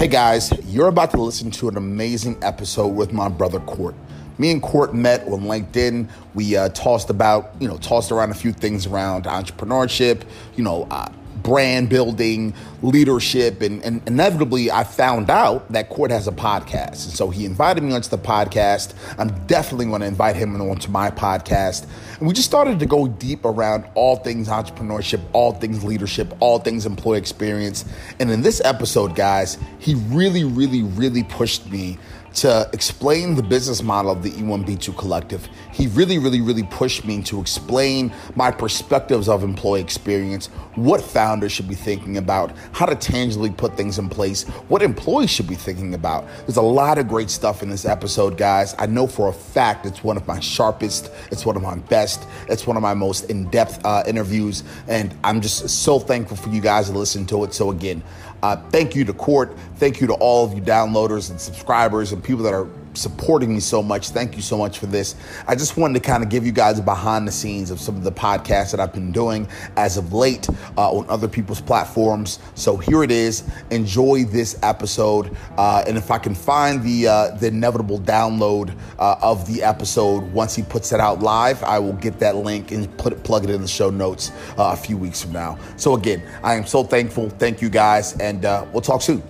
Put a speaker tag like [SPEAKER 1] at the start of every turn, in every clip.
[SPEAKER 1] Hey guys, you're about to listen to an amazing episode with my brother Court. Me and Court met on LinkedIn. We uh, tossed about, you know, tossed around a few things around entrepreneurship, you know, uh, brand building, leadership, and, and, inevitably I found out that Court has a podcast. And so he invited me onto the podcast. I'm definitely going to invite him onto my podcast. And we just started to go deep around all things entrepreneurship, all things leadership, all things employee experience. And in this episode, guys, he really, really, really pushed me to explain the business model of the E1B2 collective. He really, really, really pushed me to explain my perspectives of employee experience, what founders should be thinking about, how to tangibly put things in place, what employees should be thinking about. There's a lot of great stuff in this episode, guys. I know for a fact it's one of my sharpest, it's one of my best, it's one of my most in depth uh, interviews, and I'm just so thankful for you guys to listen to it. So, again, uh, thank you to Court. Thank you to all of you downloaders and subscribers and people that are supporting me so much. Thank you so much for this. I just wanted to kind of give you guys behind the scenes of some of the podcasts that I've been doing as of late uh, on other people's platforms. So here it is. Enjoy this episode, uh, and if I can find the uh, the inevitable download uh, of the episode once he puts it out live, I will get that link and put it, plug it in the show notes uh, a few weeks from now. So again, I am so thankful. Thank you guys, and uh, we'll talk soon.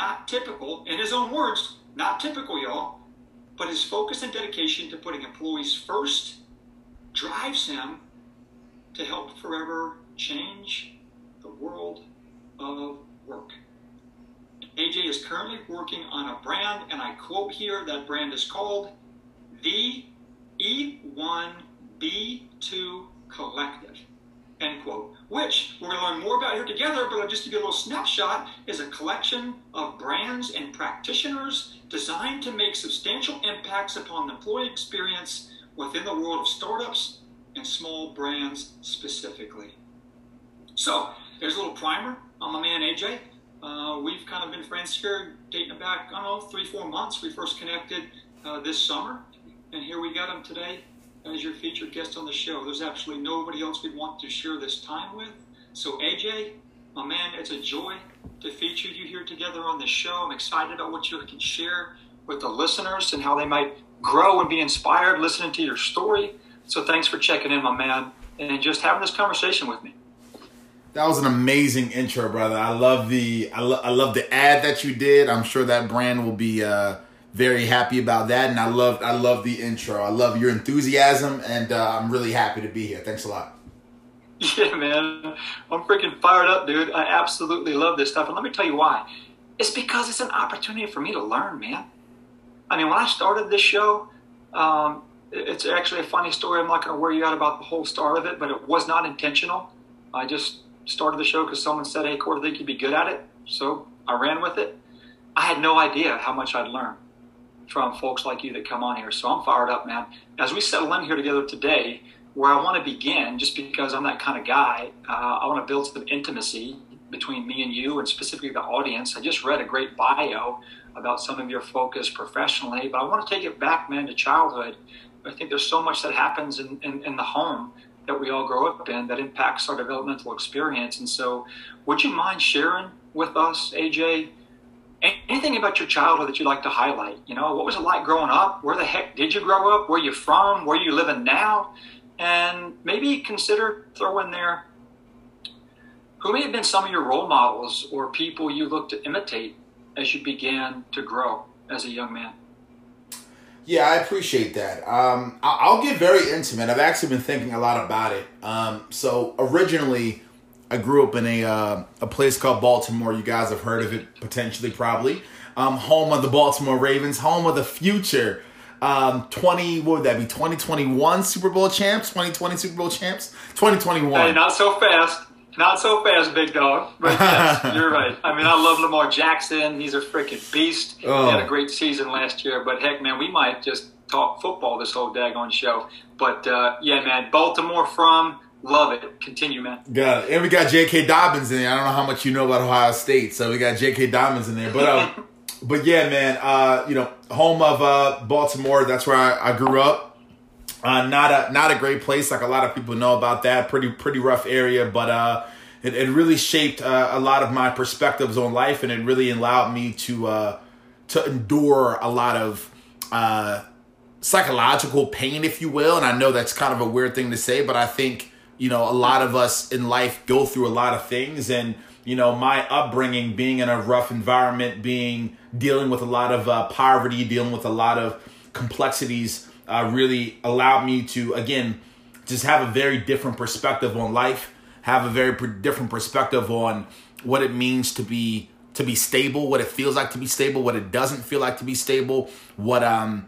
[SPEAKER 2] Not typical, in his own words, not typical, y'all, but his focus and dedication to putting employees first drives him to help forever change the world of work. AJ is currently working on a brand, and I quote here that brand is called the E1B2 Collective end quote, which we're going to learn more about here together, but just to give a little snapshot, is a collection of brands and practitioners designed to make substantial impacts upon the employee experience within the world of startups and small brands specifically. So, there's a little primer on my man AJ. Uh, we've kind of been friends here, dating back, I don't know, three, four months. We first connected uh, this summer, and here we got him today as your featured guest on the show. There's absolutely nobody else we'd want to share this time with. So, AJ, my man, it's a joy to feature you here together on the show. I'm excited about what you can share with the listeners and how they might grow and be inspired listening to your story. So, thanks for checking in, my man, and just having this conversation with me.
[SPEAKER 1] That was an amazing intro, brother. I love the I, lo- I love the ad that you did. I'm sure that brand will be uh, very happy about that, and I love I love the intro. I love your enthusiasm, and uh, I'm really happy to be here. Thanks a lot.
[SPEAKER 2] Yeah, man, I'm freaking fired up, dude. I absolutely love this stuff, and let me tell you why. It's because it's an opportunity for me to learn, man. I mean, when I started this show, um, it's actually a funny story. I'm not going to wear you out about the whole start of it, but it was not intentional. I just started the show because someone said, "Hey, Court, I think you'd be good at it," so I ran with it. I had no idea how much I'd learn from folks like you that come on here. So I'm fired up, man. As we settle in here together today, where I want to begin, just because I'm that kind of guy, uh, I want to build some intimacy between me and you, and specifically the audience. I just read a great bio about some of your focus professionally, but I want to take it back, man, to childhood. I think there's so much that happens in, in, in the home that we all grow up in that impacts our developmental experience. And so, would you mind sharing with us, AJ, anything about your childhood that you'd like to highlight? You know, what was it like growing up? Where the heck did you grow up? Where you from? Where you living now? And maybe consider throw in there who may have been some of your role models or people you looked to imitate as you began to grow as a young man.
[SPEAKER 1] Yeah, I appreciate that. Um, I'll get very intimate. I've actually been thinking a lot about it. Um, so originally, I grew up in a uh, a place called Baltimore. You guys have heard of it potentially, probably. Um, home of the Baltimore Ravens, home of the future. Um, twenty what would that be? Twenty twenty one Super Bowl champs, twenty twenty Super Bowl champs, twenty twenty one.
[SPEAKER 2] Hey, not so fast. Not so fast, big dog. But yes, you're right. I mean, I love Lamar Jackson. He's a freaking beast. Oh. He had a oh. great season last year. But heck, man, we might just talk football this whole daggone show. But uh, yeah, man, Baltimore from Love it. Continue, man.
[SPEAKER 1] Got it. And we got J.K. Dobbins in there. I don't know how much you know about Ohio State, so we got J.K. Dobbins in there. But uh, but yeah, man. Uh, you know, home of uh, Baltimore. That's where I, I grew up. Uh, not a not a great place, like a lot of people know about that. Pretty pretty rough area, but uh, it, it really shaped uh, a lot of my perspectives on life, and it really allowed me to uh, to endure a lot of uh, psychological pain, if you will. And I know that's kind of a weird thing to say, but I think you know a lot of us in life go through a lot of things, and you know my upbringing, being in a rough environment, being dealing with a lot of uh, poverty, dealing with a lot of complexities uh, really allowed me to again just have a very different perspective on life have a very different perspective on what it means to be to be stable what it feels like to be stable what it doesn't feel like to be stable what um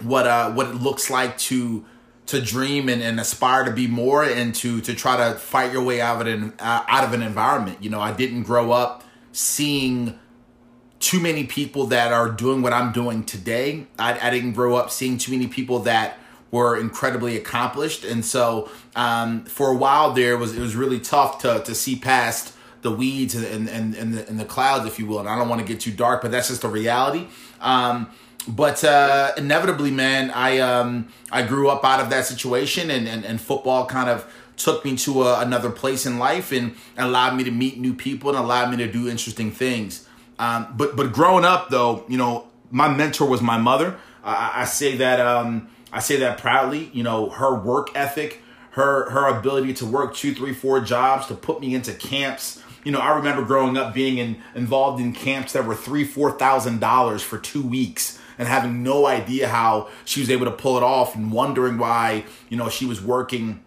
[SPEAKER 1] what uh what it looks like to to dream and, and aspire to be more and to to try to fight your way out of an uh, out of an environment you know i didn't grow up seeing too many people that are doing what I'm doing today. I, I didn't grow up seeing too many people that were incredibly accomplished, and so um, for a while there it was it was really tough to to see past the weeds and and and the, and the clouds, if you will. And I don't want to get too dark, but that's just the reality. Um, but uh, inevitably, man, I um, I grew up out of that situation, and and, and football kind of took me to a, another place in life and allowed me to meet new people and allowed me to do interesting things. Um, but but growing up though, you know, my mentor was my mother. I, I say that um, I say that proudly. You know, her work ethic, her her ability to work two, three, four jobs to put me into camps. You know, I remember growing up being in, involved in camps that were three, four thousand dollars for two weeks and having no idea how she was able to pull it off and wondering why, you know, she was working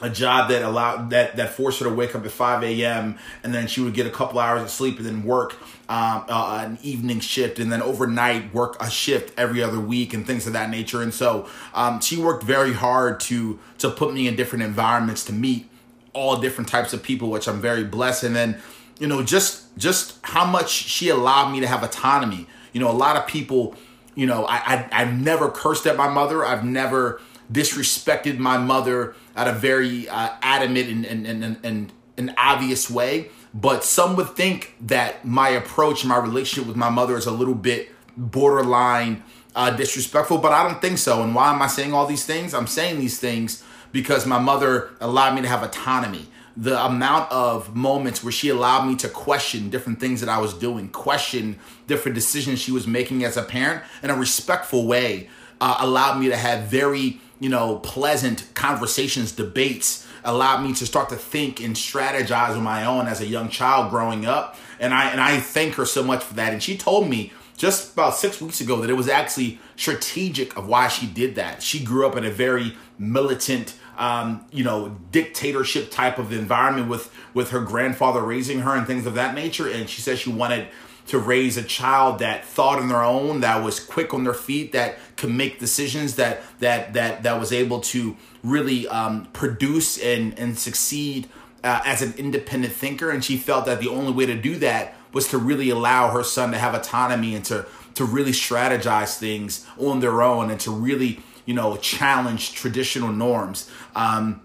[SPEAKER 1] a job that allowed that that forced her to wake up at 5 a.m. and then she would get a couple hours of sleep and then work um, uh, an evening shift and then overnight work a shift every other week and things of that nature. And so um, she worked very hard to to put me in different environments to meet all different types of people, which I'm very blessed. And then you know just just how much she allowed me to have autonomy. You know, a lot of people, you know, I, I I've never cursed at my mother. I've never disrespected my mother at a very uh, adamant and, and, and, and an obvious way. But some would think that my approach, my relationship with my mother is a little bit borderline uh, disrespectful, but I don't think so. And why am I saying all these things? I'm saying these things because my mother allowed me to have autonomy. The amount of moments where she allowed me to question different things that I was doing, question different decisions she was making as a parent in a respectful way, uh, allowed me to have very you know, pleasant conversations, debates allowed me to start to think and strategize on my own as a young child growing up. And I and I thank her so much for that. And she told me just about six weeks ago that it was actually strategic of why she did that. She grew up in a very militant, um, you know, dictatorship type of environment with with her grandfather raising her and things of that nature. And she said she wanted to raise a child that thought on their own, that was quick on their feet, that could make decisions, that that that that was able to really um, produce and and succeed uh, as an independent thinker. And she felt that the only way to do that was to really allow her son to have autonomy and to to really strategize things on their own and to really you know challenge traditional norms. Um,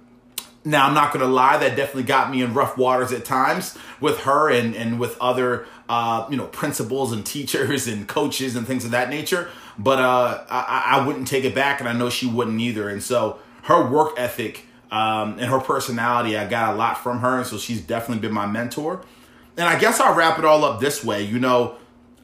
[SPEAKER 1] now I'm not gonna lie, that definitely got me in rough waters at times with her and and with other uh, you know, principals and teachers and coaches and things of that nature. But uh, I, I wouldn't take it back, and I know she wouldn't either. And so her work ethic um, and her personality, I got a lot from her, and so she's definitely been my mentor. And I guess I'll wrap it all up this way. You know,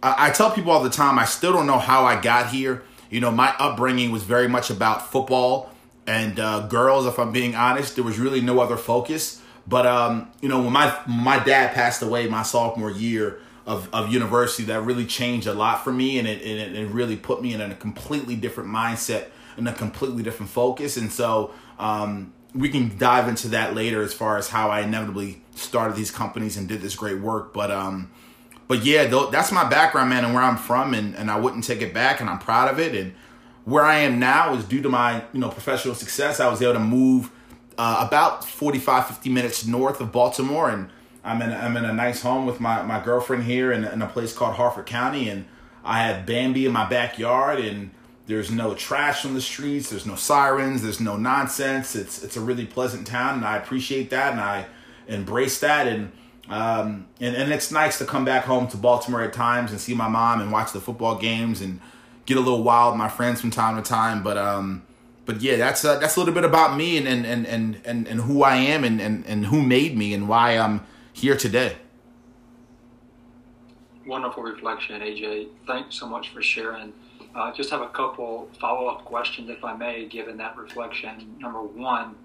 [SPEAKER 1] I, I tell people all the time, I still don't know how I got here. You know, my upbringing was very much about football and uh, girls. If I'm being honest, there was really no other focus. But um, you know, when my my dad passed away my sophomore year, of, of university that really changed a lot for me and it, and it, really put me in a completely different mindset and a completely different focus. And so um, we can dive into that later as far as how I inevitably started these companies and did this great work. But um, but yeah, that's my background, man, and where I'm from, and, and I wouldn't take it back, and I'm proud of it. And where I am now is due to my you know professional success. I was able to move uh, about 45, 50 minutes north of Baltimore and I'm in I'm in a nice home with my, my girlfriend here in, in a place called Harford County, and I have Bambi in my backyard, and there's no trash on the streets, there's no sirens, there's no nonsense. It's it's a really pleasant town, and I appreciate that, and I embrace that, and um, and and it's nice to come back home to Baltimore at times and see my mom and watch the football games and get a little wild my friends from time to time, but um, but yeah, that's uh, that's a little bit about me and and and and and, and who I am and, and and who made me and why I'm here today.
[SPEAKER 2] Wonderful reflection, AJ. Thanks so much for sharing. Uh, just have a couple follow up questions, if I may, given that reflection. Number one,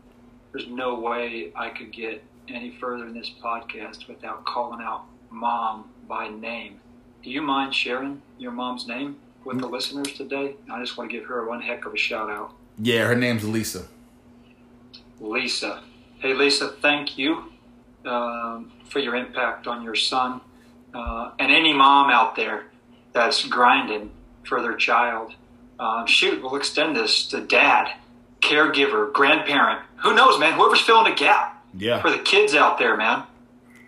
[SPEAKER 2] there's no way I could get any further in this podcast without calling out mom by name. Do you mind sharing your mom's name with the listeners today? I just want to give her one heck of a shout out.
[SPEAKER 1] Yeah, her name's Lisa.
[SPEAKER 2] Lisa. Hey, Lisa, thank you um, for your impact on your son. Uh, and any mom out there that's grinding for their child. Uh, shoot, we'll extend this to dad, caregiver, grandparent. Who knows, man? Whoever's filling a gap
[SPEAKER 1] yeah.
[SPEAKER 2] for the kids out there, man.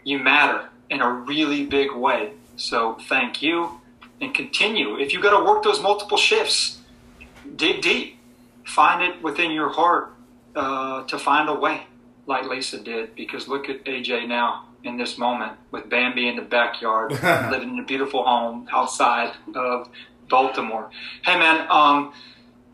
[SPEAKER 2] You matter in a really big way. So thank you and continue. If you got to work those multiple shifts, dig deep. Find it within your heart uh, to find a way, like Lisa did. Because look at AJ now in this moment with Bambi in the backyard, living in a beautiful home outside of Baltimore. Hey, man, um,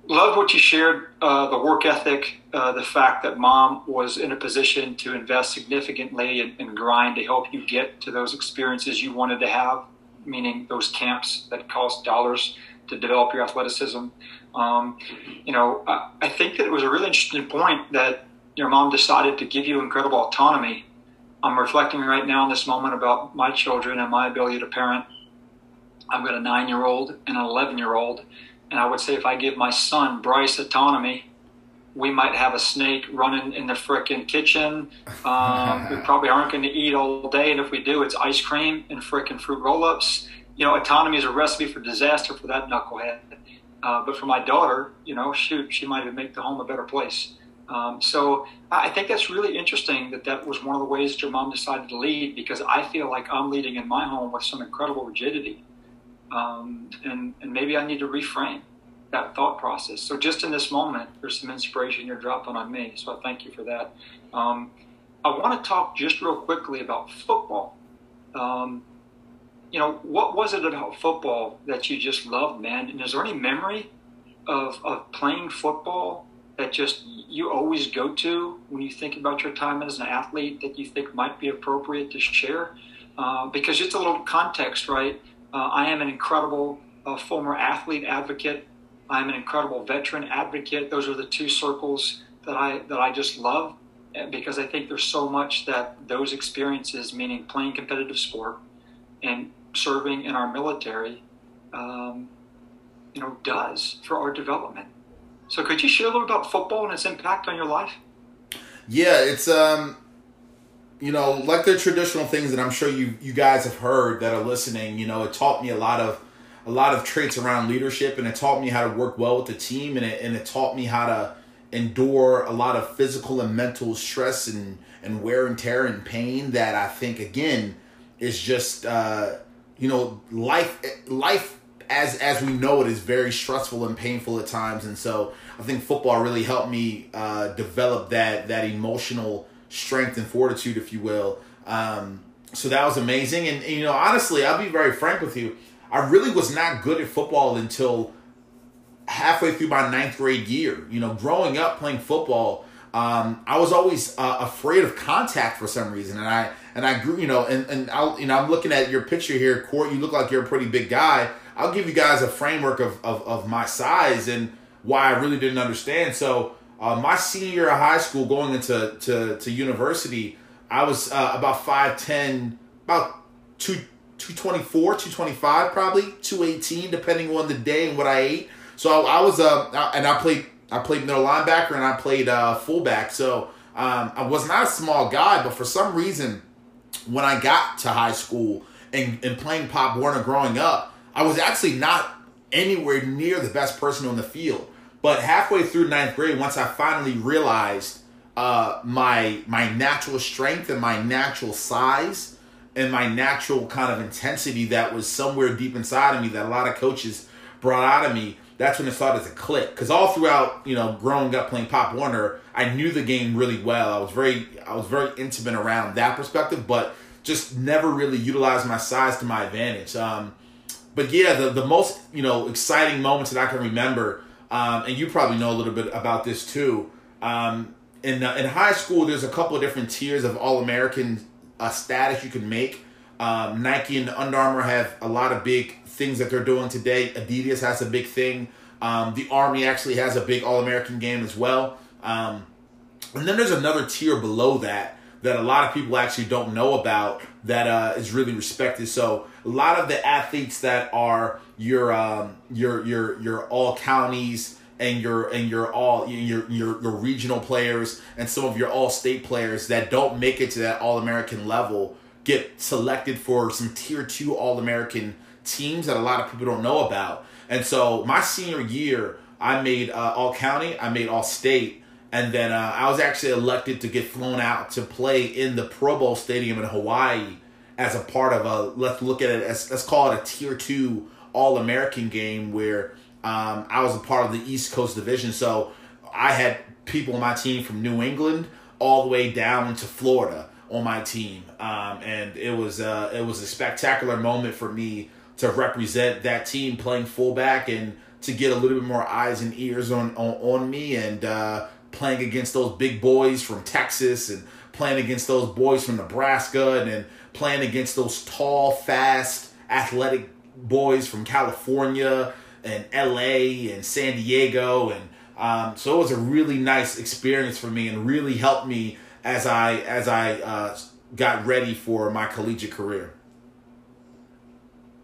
[SPEAKER 2] love what you shared uh, the work ethic, uh, the fact that mom was in a position to invest significantly and, and, grind to help you get to those experiences you wanted to have, meaning those camps that cost dollars to develop your athleticism. Um, you know, I, I think that it was a really interesting point that your mom decided to give you incredible autonomy. I'm reflecting right now in this moment about my children and my ability to parent. I've got a nine year old and an 11 year old. And I would say if I give my son Bryce autonomy, we might have a snake running in the frickin' kitchen. Um, we probably aren't going to eat all day. And if we do, it's ice cream and frickin' fruit roll ups. You know, autonomy is a recipe for disaster for that knucklehead. Uh, but for my daughter, you know, shoot, she might even make the home a better place. Um, so I think that's really interesting that that was one of the ways that your mom decided to lead because I feel like I'm leading in my home with some incredible rigidity. Um, and, and maybe I need to reframe that thought process. So just in this moment, there's some inspiration you're dropping on me. So I thank you for that. Um, I want to talk just real quickly about football. Um, you know, what was it about football that you just loved, man? And is there any memory of, of playing football that just you always go to when you think about your time as an athlete that you think might be appropriate to share? Uh, because just a little context, right? Uh, I am an incredible uh, former athlete advocate. I'm an incredible veteran advocate. Those are the two circles that I that I just love because I think there's so much that those experiences, meaning playing competitive sport and serving in our military, um, you know, does for our development. So, could you share a little about football and its impact on your life?
[SPEAKER 1] Yeah, it's um, you know, like the traditional things that I'm sure you you guys have heard that are listening. You know, it taught me a lot of a lot of traits around leadership, and it taught me how to work well with the team, and it and it taught me how to endure a lot of physical and mental stress and and wear and tear and pain that I think again is just uh, you know life life as as we know it is very stressful and painful at times, and so I think football really helped me uh, develop that that emotional strength and fortitude, if you will. Um, so that was amazing, and, and you know honestly, I'll be very frank with you. I really was not good at football until halfway through my ninth grade year. You know, growing up playing football, um, I was always uh, afraid of contact for some reason, and I and I grew, you know, and and I, you know, I'm looking at your picture here, Court. You look like you're a pretty big guy. I'll give you guys a framework of of, of my size and why I really didn't understand. So, uh, my senior year of high school, going into to to university, I was uh, about five ten, about two. 224, 225 probably, 218 depending on the day and what I ate. So I, I was uh and I played I played middle linebacker and I played uh, fullback. So um, I was not a small guy, but for some reason, when I got to high school and, and playing Pop Warner growing up, I was actually not anywhere near the best person on the field. But halfway through ninth grade, once I finally realized uh, my my natural strength and my natural size and my natural kind of intensity that was somewhere deep inside of me that a lot of coaches brought out of me, that's when it started to click. Because all throughout, you know, growing up playing Pop Warner, I knew the game really well. I was very, I was very intimate around that perspective, but just never really utilized my size to my advantage. Um, but yeah, the the most you know exciting moments that I can remember um, and you probably know a little bit about this too. Um, in uh, in high school, there's a couple of different tiers of All American uh, status you can make. Um, Nike and Under Armour have a lot of big things that they're doing today. Adidas has a big thing. Um, the Army actually has a big All American game as well. Um, and then there's another tier below that that a lot of people actually don't know about that uh, is really respected. So a lot of the athletes that are your um, your your your all counties and your and your all your, your your regional players and some of your all state players that don't make it to that all American level get selected for some tier two all American teams that a lot of people don't know about. And so my senior year, I made uh, all county, I made all state, and then uh, I was actually elected to get flown out to play in the Pro Bowl Stadium in Hawaii as a part of a let's look at it as let's call it a tier two All American game where um, I was a part of the East Coast Division. So I had people on my team from New England all the way down to Florida on my team, um, and it was uh, it was a spectacular moment for me to represent that team playing fullback and to get a little bit more eyes and ears on on, on me and uh, playing against those big boys from Texas and playing against those boys from Nebraska and then playing against those tall, fast, athletic boys from California and LA and San Diego and um, so it was a really nice experience for me and really helped me as I as I uh, got ready for my collegiate career.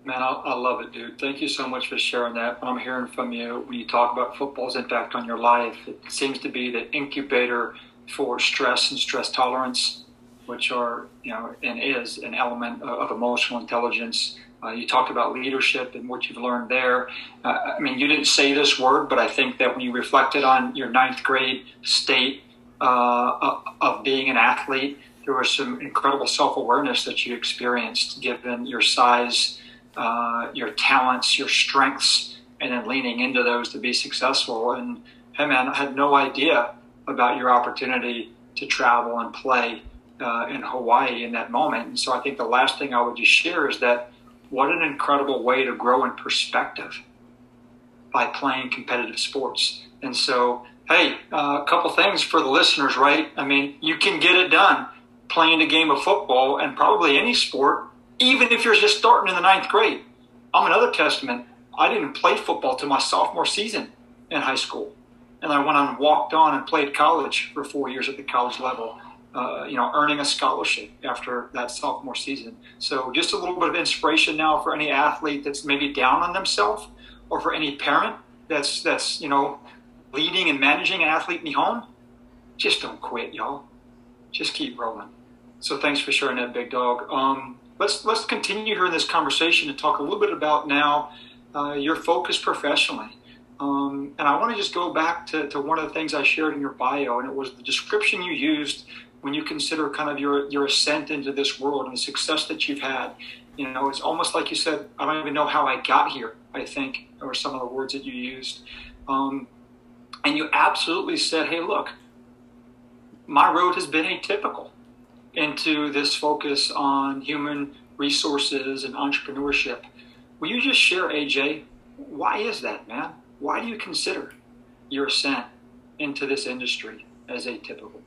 [SPEAKER 2] Man, I, I, love it, dude. Thank you so much for sharing that. I'm hearing from you when you talk about football's impact on your life, it seems to be the incubator for stress and stress tolerance, which are, you know, and is an element of, emotional intelligence. Uh, you talked about leadership and what you've learned there. Uh, I mean, you didn't say this word, but I think that when you reflected on your ninth grade state uh, of being an athlete, there was some incredible self awareness that you experienced given your size, uh, your talents, your strengths, and then leaning into those to be successful. And hey, man, I had no idea about your opportunity to travel and play uh, in Hawaii in that moment. And so I think the last thing I would just share is that what an incredible way to grow in perspective by playing competitive sports. And so, hey, uh, a couple things for the listeners, right? I mean, you can get it done playing a game of football and probably any sport, even if you're just starting in the ninth grade. I'm another testament. I didn't play football till my sophomore season in high school and I went on and walked on and played college for four years at the college level. Uh, you know, earning a scholarship after that sophomore season. So, just a little bit of inspiration now for any athlete that's maybe down on themselves, or for any parent that's that's you know leading and managing an athlete in the home. Just don't quit, y'all. Just keep rolling. So, thanks for sharing that, big dog. Um, let's let's continue here in this conversation and talk a little bit about now uh, your focus professionally. Um, and I want to just go back to, to one of the things I shared in your bio, and it was the description you used when you consider kind of your, your ascent into this world and the success that you've had. You know, it's almost like you said, I don't even know how I got here, I think, or some of the words that you used. Um, and you absolutely said, hey, look, my road has been atypical into this focus on human resources and entrepreneurship. Will you just share, AJ, why is that, man? Why do you consider your ascent into this industry as atypical?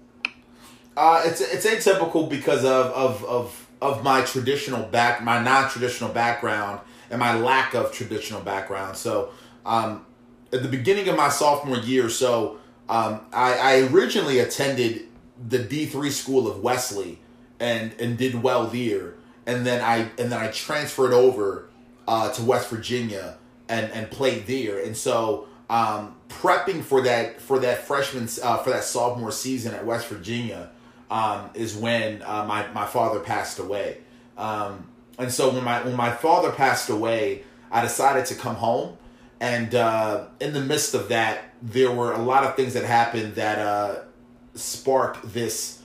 [SPEAKER 1] Uh, it's it's atypical because of, of of of my traditional back, my non-traditional background, and my lack of traditional background. So, um, at the beginning of my sophomore year, so um, I, I originally attended the D three school of Wesley, and and did well there, and then I and then I transferred over uh, to West Virginia and and played there. And so um, prepping for that for that freshman uh, for that sophomore season at West Virginia um, is when uh, my my father passed away. Um, and so when my when my father passed away, I decided to come home. And uh, in the midst of that, there were a lot of things that happened that uh, sparked this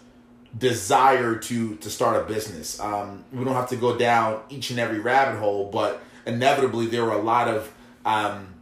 [SPEAKER 1] desire to to start a business. Um, we don't have to go down each and every rabbit hole, but inevitably there were a lot of um,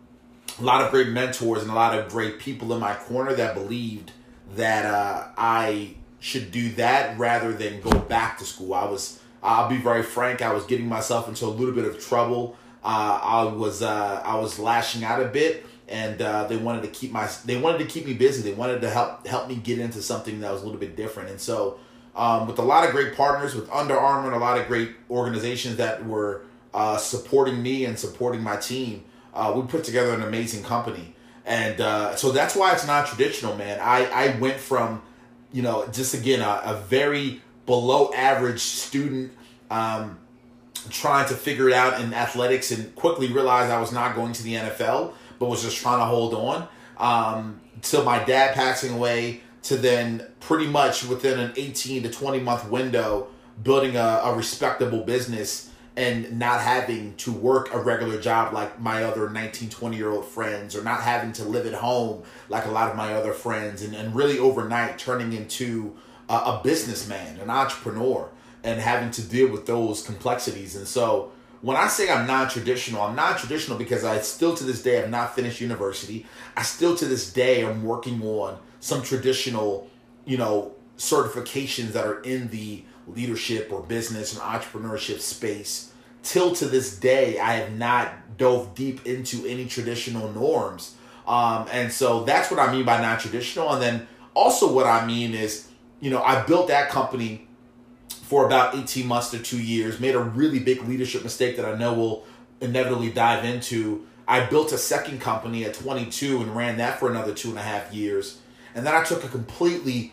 [SPEAKER 1] a lot of great mentors and a lot of great people in my corner that believed that uh, I should do that rather than go back to school. I was, I'll be very frank, I was getting myself into a little bit of trouble. Uh, I was, uh, I was lashing out a bit, and uh, they wanted to keep my they wanted to keep me busy. They wanted to help help me get into something that was a little bit different. And so, um, with a lot of great partners, with Under Armour and a lot of great organizations that were uh, supporting me and supporting my team, uh, we put together an amazing company. And uh, so that's why it's not traditional, man. I I went from, you know, just again a, a very below average student. Um, trying to figure it out in athletics and quickly realized I was not going to the NFL, but was just trying to hold on. Um, till my dad passing away, to then pretty much within an 18 to 20 month window, building a, a respectable business and not having to work a regular job like my other 19, 20 year old friends, or not having to live at home like a lot of my other friends, and, and really overnight turning into a, a businessman, an entrepreneur and having to deal with those complexities. And so when I say I'm non-traditional, I'm non-traditional because I still to this day have not finished university. I still to this day am working on some traditional, you know, certifications that are in the leadership or business and entrepreneurship space. Till to this day, I have not dove deep into any traditional norms. Um, and so that's what I mean by non-traditional. And then also what I mean is, you know, I built that company for about 18 months to two years, made a really big leadership mistake that I know we'll inevitably dive into. I built a second company at 22 and ran that for another two and a half years. And then I took a completely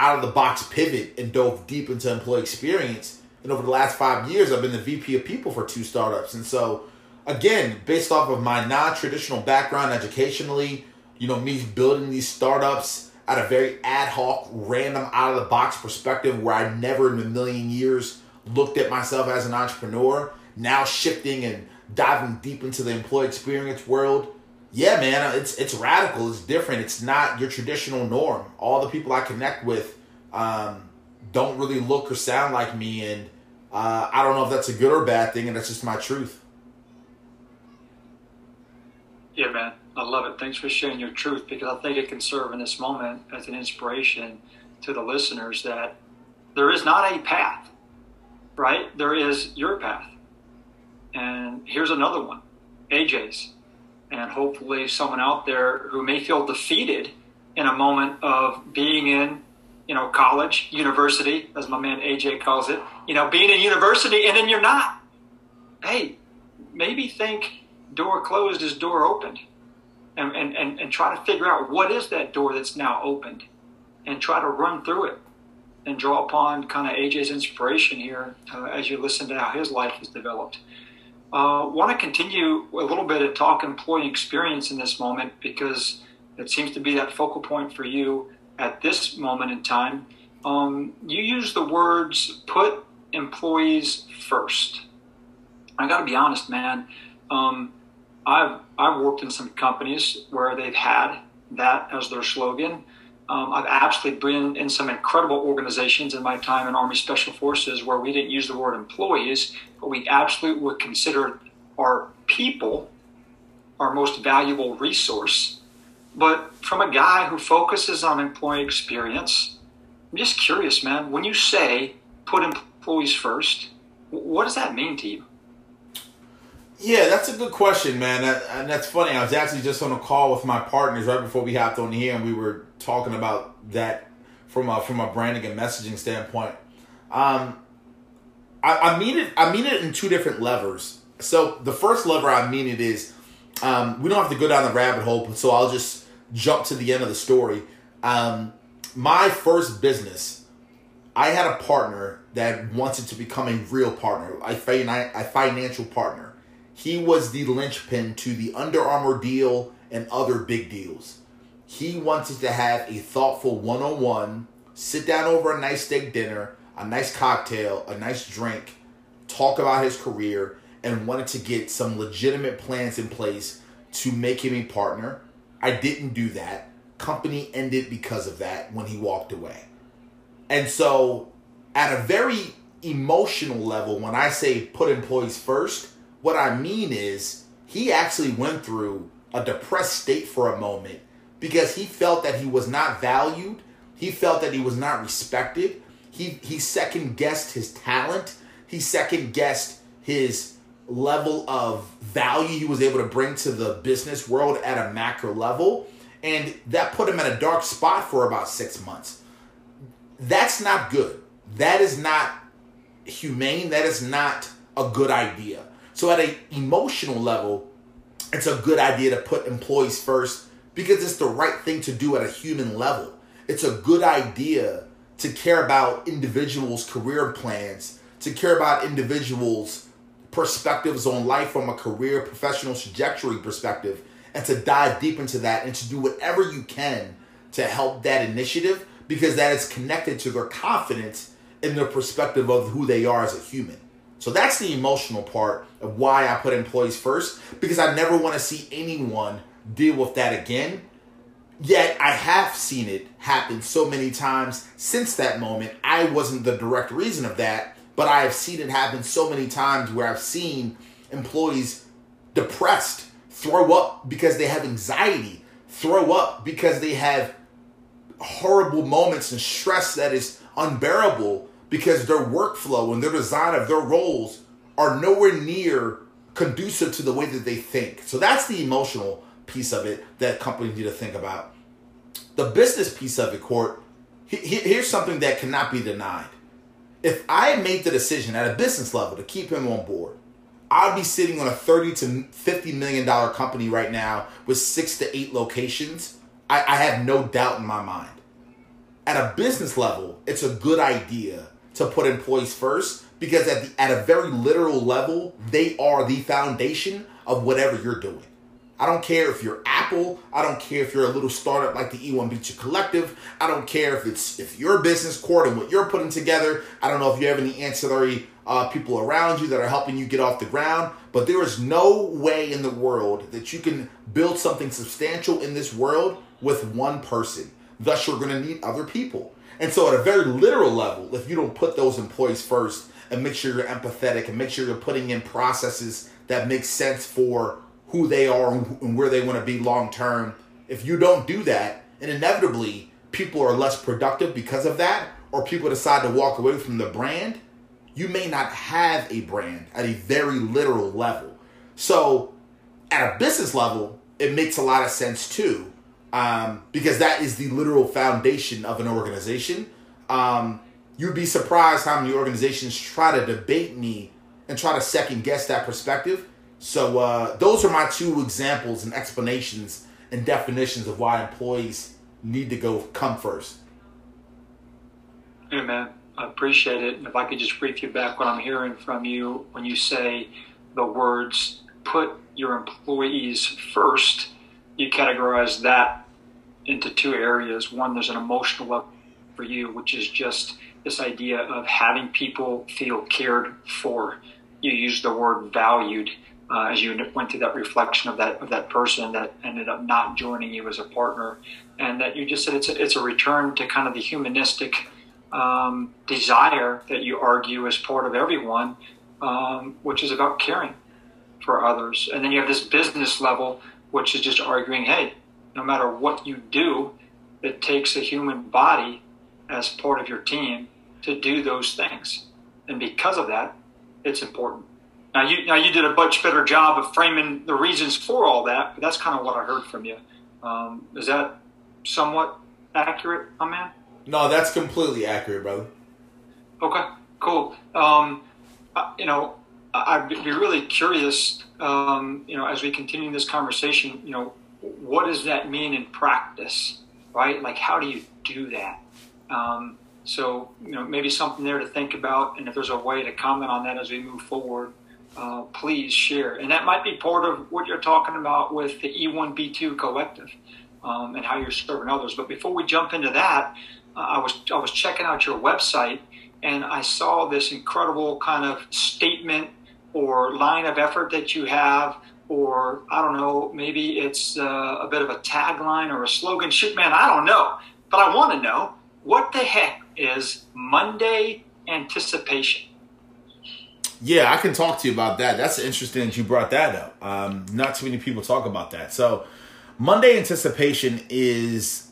[SPEAKER 1] out of the box pivot and dove deep into employee experience. And over the last five years, I've been the VP of people for two startups. And so, again, based off of my non traditional background educationally, you know, me building these startups at a very ad hoc, random, out of the box perspective where I never in a million years looked at myself as an entrepreneur. Now shifting and diving deep into the employee experience world. Yeah, man, it's it's radical. It's different. It's not your traditional norm. All the people I connect with um, don't really look or sound like me, and uh, I don't know if that's a good or bad thing, and that's just my truth.
[SPEAKER 2] Yeah, man. I love it. Thanks for sharing your truth because I think it can serve in this moment as an inspiration to the listeners that there is not a path, right? There is your path. And here's another one AJ's. And hopefully, someone out there who may feel defeated in a moment of being in, you know, college, university, as my man AJ calls it, you know, being in university and then you're not. Hey, maybe think door closed is door opened and, and, and, and try to figure out what is that door that's now opened and try to run through it and draw upon kind of AJ's inspiration here uh, as you listen to how his life has developed. Uh, Want to continue a little bit of talk employee experience in this moment because it seems to be that focal point for you at this moment in time. Um, you use the words put employees first. I got to be honest, man. Um, I've I've worked in some companies where they've had that as their slogan. Um, I've actually been in some incredible organizations in my time in Army Special Forces where we didn't use the word employees, but we absolutely would consider our people our most valuable resource. But from a guy who focuses on employee experience, I'm just curious, man. When you say put employees first, what does that mean to you?
[SPEAKER 1] Yeah, that's a good question, man. And that's funny. I was actually just on a call with my partners right before we hopped on here, and we were talking about that from a from a branding and messaging standpoint. Um, I, I mean it. I mean it in two different levers. So the first lever I mean it is, um, we don't have to go down the rabbit hole, so I'll just jump to the end of the story. Um, my first business, I had a partner that wanted to become a real partner, a, a financial partner he was the linchpin to the Under Armour deal and other big deals. He wanted to have a thoughtful one on one, sit down over a nice steak dinner, a nice cocktail, a nice drink, talk about his career, and wanted to get some legitimate plans in place to make him a partner. I didn't do that. Company ended because of that when he walked away. And so, at a very emotional level, when I say put employees first, what I mean is, he actually went through a depressed state for a moment because he felt that he was not valued. He felt that he was not respected. He he second guessed his talent. He second guessed his level of value he was able to bring to the business world at a macro level. And that put him in a dark spot for about six months. That's not good. That is not humane. That is not a good idea. So, at an emotional level, it's a good idea to put employees first because it's the right thing to do at a human level. It's a good idea to care about individuals' career plans, to care about individuals' perspectives on life from a career professional trajectory perspective, and to dive deep into that and to do whatever you can to help that initiative because that is connected to their confidence in their perspective of who they are as a human. So that's the emotional part of why I put employees first because I never want to see anyone deal with that again. Yet I have seen it happen so many times since that moment. I wasn't the direct reason of that, but I have seen it happen so many times where I've seen employees depressed, throw up because they have anxiety, throw up because they have horrible moments and stress that is unbearable because their workflow and their design of their roles are nowhere near conducive to the way that they think. So that's the emotional piece of it that companies need to think about. The business piece of it, Court, here's something that cannot be denied. If I made the decision at a business level to keep him on board, I'd be sitting on a 30 to 50 million dollar company right now with six to eight locations. I, I have no doubt in my mind. At a business level, it's a good idea to put employees first because at the at a very literal level, they are the foundation of whatever you're doing. I don't care if you're Apple. I don't care if you're a little startup like the E1B2 Collective. I don't care if it's if your business court and what you're putting together. I don't know if you have any ancillary uh, people around you that are helping you get off the ground. But there is no way in the world that you can build something substantial in this world with one person. Thus, you're going to need other people. And so, at a very literal level, if you don't put those employees first and make sure you're empathetic and make sure you're putting in processes that make sense for who they are and where they want to be long term, if you don't do that, and inevitably people are less productive because of that, or people decide to walk away from the brand, you may not have a brand at a very literal level. So, at a business level, it makes a lot of sense too um, because that is the literal foundation of an organization. Um, you'd be surprised how many organizations try to debate me and try to second guess that perspective. So uh, those are my two examples and explanations and definitions of why employees need to go come first.
[SPEAKER 2] Hey man, I appreciate it. And if I could just brief you back what I'm hearing from you when you say the words "put your employees first you categorize that into two areas. One, there's an emotional level for you, which is just this idea of having people feel cared for. You use the word valued uh, as you went through that reflection of that of that person that ended up not joining you as a partner, and that you just said it's a, it's a return to kind of the humanistic um, desire that you argue is part of everyone, um, which is about caring for others. And then you have this business level which is just arguing, hey, no matter what you do, it takes a human body as part of your team to do those things. And because of that, it's important. Now you now you did a much better job of framing the reasons for all that, but that's kind of what I heard from you. Um, is that somewhat accurate, my man?
[SPEAKER 1] No, that's completely accurate, brother.
[SPEAKER 2] Okay, cool. Um, you know, I'd be really curious, um, you know, as we continue this conversation, you know, what does that mean in practice, right? Like, how do you do that? Um, so, you know, maybe something there to think about, and if there's a way to comment on that as we move forward, uh, please share. And that might be part of what you're talking about with the E1B2 collective um, and how you're serving others. But before we jump into that, uh, I was I was checking out your website and I saw this incredible kind of statement or line of effort that you have, or I don't know, maybe it's uh, a bit of a tagline or a slogan. Shoot, man, I don't know. But I want to know what the heck is Monday anticipation?
[SPEAKER 1] Yeah, I can talk to you about that. That's interesting that you brought that up. Um, not too many people talk about that. So, Monday anticipation is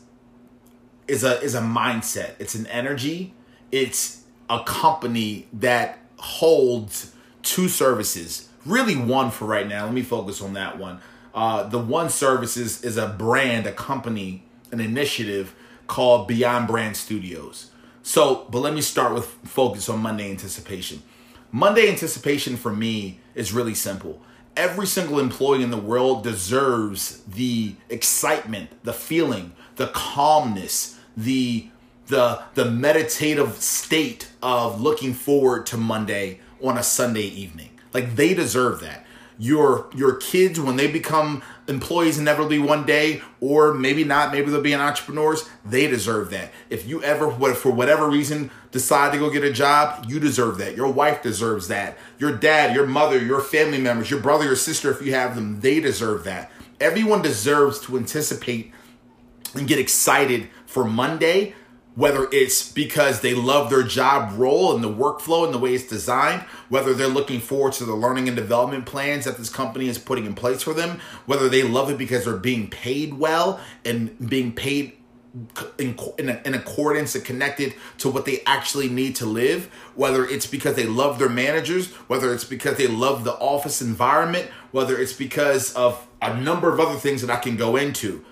[SPEAKER 1] is a is a mindset. It's an energy. It's a company that holds two services really one for right now. Let me focus on that one. Uh, the one services is a brand, a company, an initiative called Beyond Brand Studios. So, but let me start with focus on Monday anticipation. Monday anticipation for me is really simple. Every single employee in the world deserves the excitement, the feeling, the calmness, the the the meditative state of looking forward to Monday on a Sunday evening. Like they deserve that your your kids when they become employees inevitably one day or maybe not maybe they'll be an entrepreneurs they deserve that. If you ever for whatever reason decide to go get a job you deserve that. Your wife deserves that. Your dad your mother your family members your brother your sister if you have them they deserve that. Everyone deserves to anticipate and get excited for monday whether it's because they love their job role and the workflow and the way it's designed, whether they're looking forward to the learning and development plans that this company is putting in place for them, whether they love it because they're being paid well and being paid in, in, in, accordance and connected to what they actually need to live, whether it's because they love their managers, whether it's because they love the office environment, whether it's because of a number of other things that I can go into.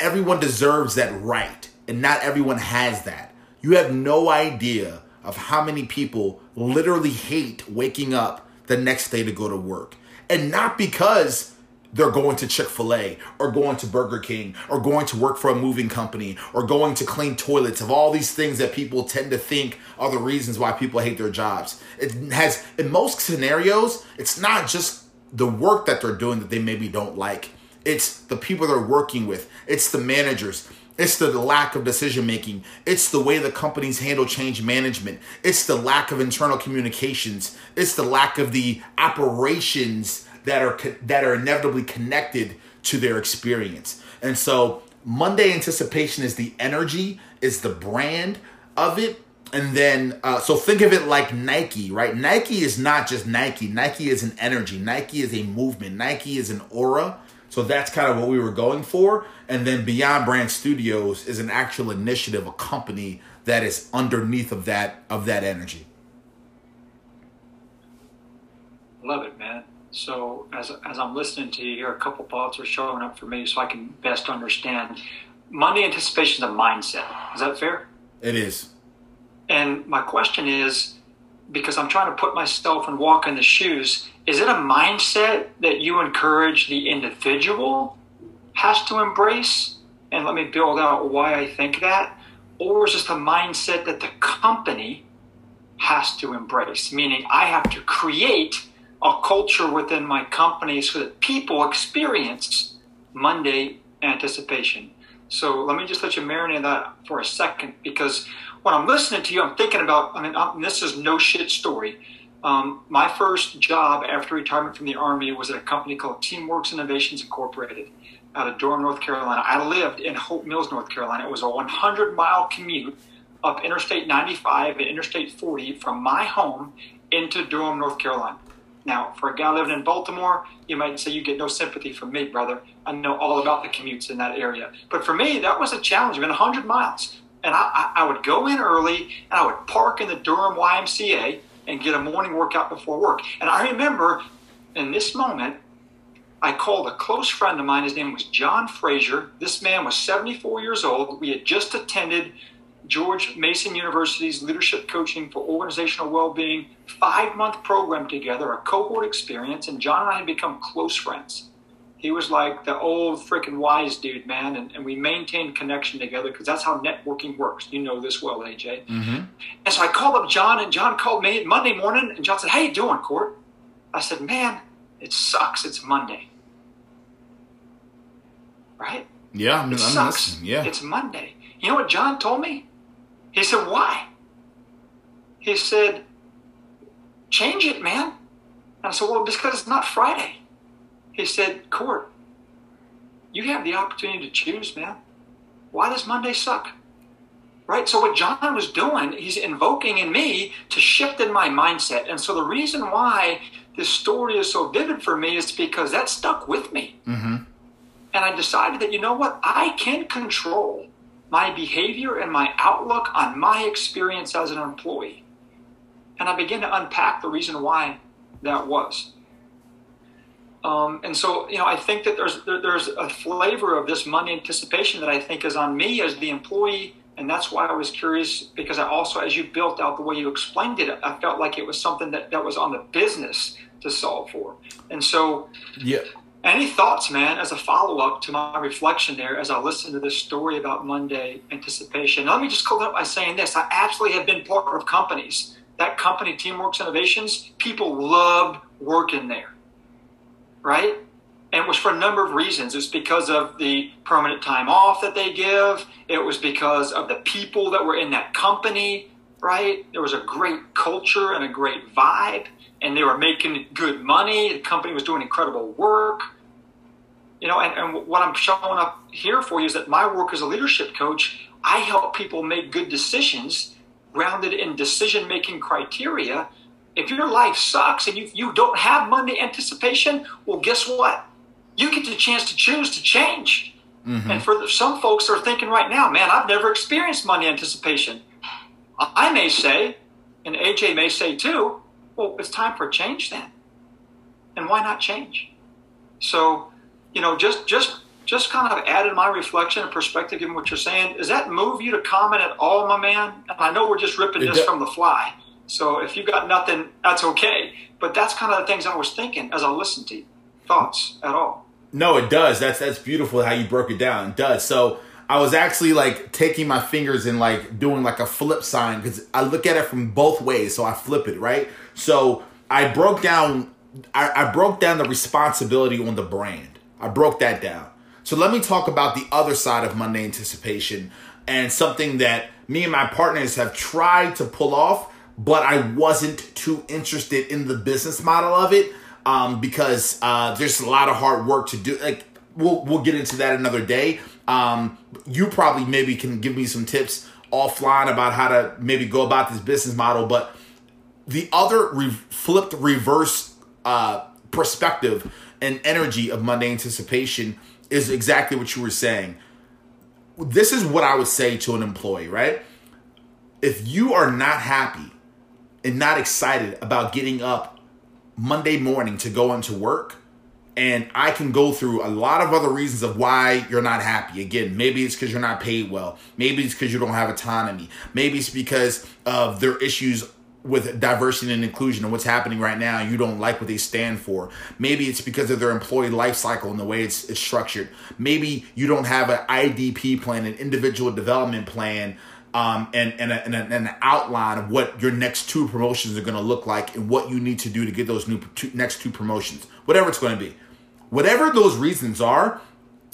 [SPEAKER 1] Everyone deserves that right and not everyone has that. You have no idea of how many people literally hate waking up the next day to go to work. And not because they're going to Chick fil A or going to Burger King or going to work for a moving company or going to clean toilets, of all these things that people tend to think are the reasons why people hate their jobs. It has, in most scenarios, it's not just the work that they're doing that they maybe don't like, it's the people they're working with, it's the managers, it's the lack of decision making. It's the way the companies handle change management. It's the lack of internal communications. It's the lack of the operations that are that are inevitably connected to their experience. And so Monday anticipation is the energy, is the brand of it. And then, uh, so think of it like Nike, right? Nike is not just Nike. Nike is an energy. Nike is a movement. Nike is an aura. So that's kind of what we were going for. And then Beyond Brand Studios is an actual initiative, a company that is underneath of that of that energy.
[SPEAKER 2] Love it, man. So as as I'm listening to you here, a couple thoughts are showing up for me, so I can best understand. Monday anticipation is a mindset. Is that fair?
[SPEAKER 1] It is.
[SPEAKER 2] And my question is, because I'm trying to put myself and walk in the shoes is it a mindset that you encourage the individual has to embrace? And let me build out why I think that. Or is this a mindset that the company has to embrace? Meaning, I have to create a culture within my company so that people experience Monday anticipation. So let me just let you marinate that for a second because when I'm listening to you, I'm thinking about, I mean, I'm, this is no shit story. Um, my first job after retirement from the Army was at a company called Teamworks Innovations Incorporated out of Durham, North Carolina. I lived in Hope Mills, North Carolina. It was a 100 mile commute up Interstate 95 and Interstate 40 from my home into Durham, North Carolina. Now, for a guy living in Baltimore, you might say you get no sympathy from me, brother. I know all about the commutes in that area. But for me, that was a challenge. I mean, 100 miles. And I, I, would go in early and I would park in the Durham YMCA and get a morning workout before work. And I remember in this moment, I called a close friend of mine. His name was John Frazier. This man was 74 years old. We had just attended George Mason University's Leadership Coaching for Organizational Well-Being five-month program together, a cohort experience, and John and I had become close friends he was like the old freaking wise dude, man. And, and we maintained connection together because that's how networking works. You know this well, AJ. Mm-hmm. And so I called up John, and John called me Monday morning, and John said, "Hey, you doing, Court?" I said, "Man, it sucks. It's Monday, right?
[SPEAKER 1] Yeah, I'm,
[SPEAKER 2] it I'm sucks. Listening. Yeah, it's Monday. You know what John told me? He said, "Why?" He said, "Change it, man." And I said, "Well, because it's not Friday." He said, Court, you have the opportunity to choose, man. Why does Monday suck? Right? So, what John was doing, he's invoking in me to shift in my mindset. And so, the reason why this story is so vivid for me is because that stuck with me. Mm-hmm. And I decided that, you know what? I can control my behavior and my outlook on my experience as an employee. And I began to unpack the reason why that was. Um, and so, you know, I think that there's there, there's a flavor of this Monday anticipation that I think is on me as the employee, and that's why I was curious because I also, as you built out the way you explained it, I felt like it was something that that was on the business to solve for. And so,
[SPEAKER 1] yeah.
[SPEAKER 2] Any thoughts, man, as a follow up to my reflection there as I listened to this story about Monday anticipation? Let me just close up by saying this. I absolutely have been part of companies. That company, Teamworks Innovations, people loved working there, right? And it was for a number of reasons. It's because of the permanent time off that they give, it was because of the people that were in that company, right? There was a great culture and a great vibe, and they were making good money. The company was doing incredible work you know, and, and what I'm showing up here for you is that my work as a leadership coach, I help people make good decisions grounded in decision making criteria. If your life sucks and you, you don't have Monday anticipation, well, guess what? You get the chance to choose to change. Mm-hmm. And for the, some folks are thinking right now, man, I've never experienced Monday anticipation. I may say, and AJ may say too, well, it's time for change then. And why not change? So, you know, just just just kind of added my reflection and perspective given what you're saying. Does that move you to comment at all, my man? And I know we're just ripping this from the fly. So if you got nothing, that's okay. But that's kind of the things I was thinking as I listened to you. Thoughts at all?
[SPEAKER 1] No, it does. That's that's beautiful how you broke it down. It does. So I was actually like taking my fingers and like doing like a flip sign because I look at it from both ways. So I flip it, right? So I broke down I, I broke down the responsibility on the brand. I broke that down. So let me talk about the other side of Monday anticipation and something that me and my partners have tried to pull off, but I wasn't too interested in the business model of it um, because uh, there's a lot of hard work to do. Like we'll we'll get into that another day. Um, you probably maybe can give me some tips offline about how to maybe go about this business model, but the other re- flipped reverse uh, perspective and energy of Monday anticipation is exactly what you were saying. This is what I would say to an employee, right? If you are not happy and not excited about getting up Monday morning to go into work, and I can go through a lot of other reasons of why you're not happy. Again, maybe it's because you're not paid well. Maybe it's because you don't have autonomy. Maybe it's because of their issues with diversity and inclusion and what's happening right now, you don't like what they stand for. Maybe it's because of their employee life cycle and the way it's, it's structured. Maybe you don't have an IDP plan, an individual development plan, um, and, and, a, and, a, and, an outline of what your next two promotions are going to look like and what you need to do to get those new two, next two promotions, whatever it's going to be. Whatever those reasons are,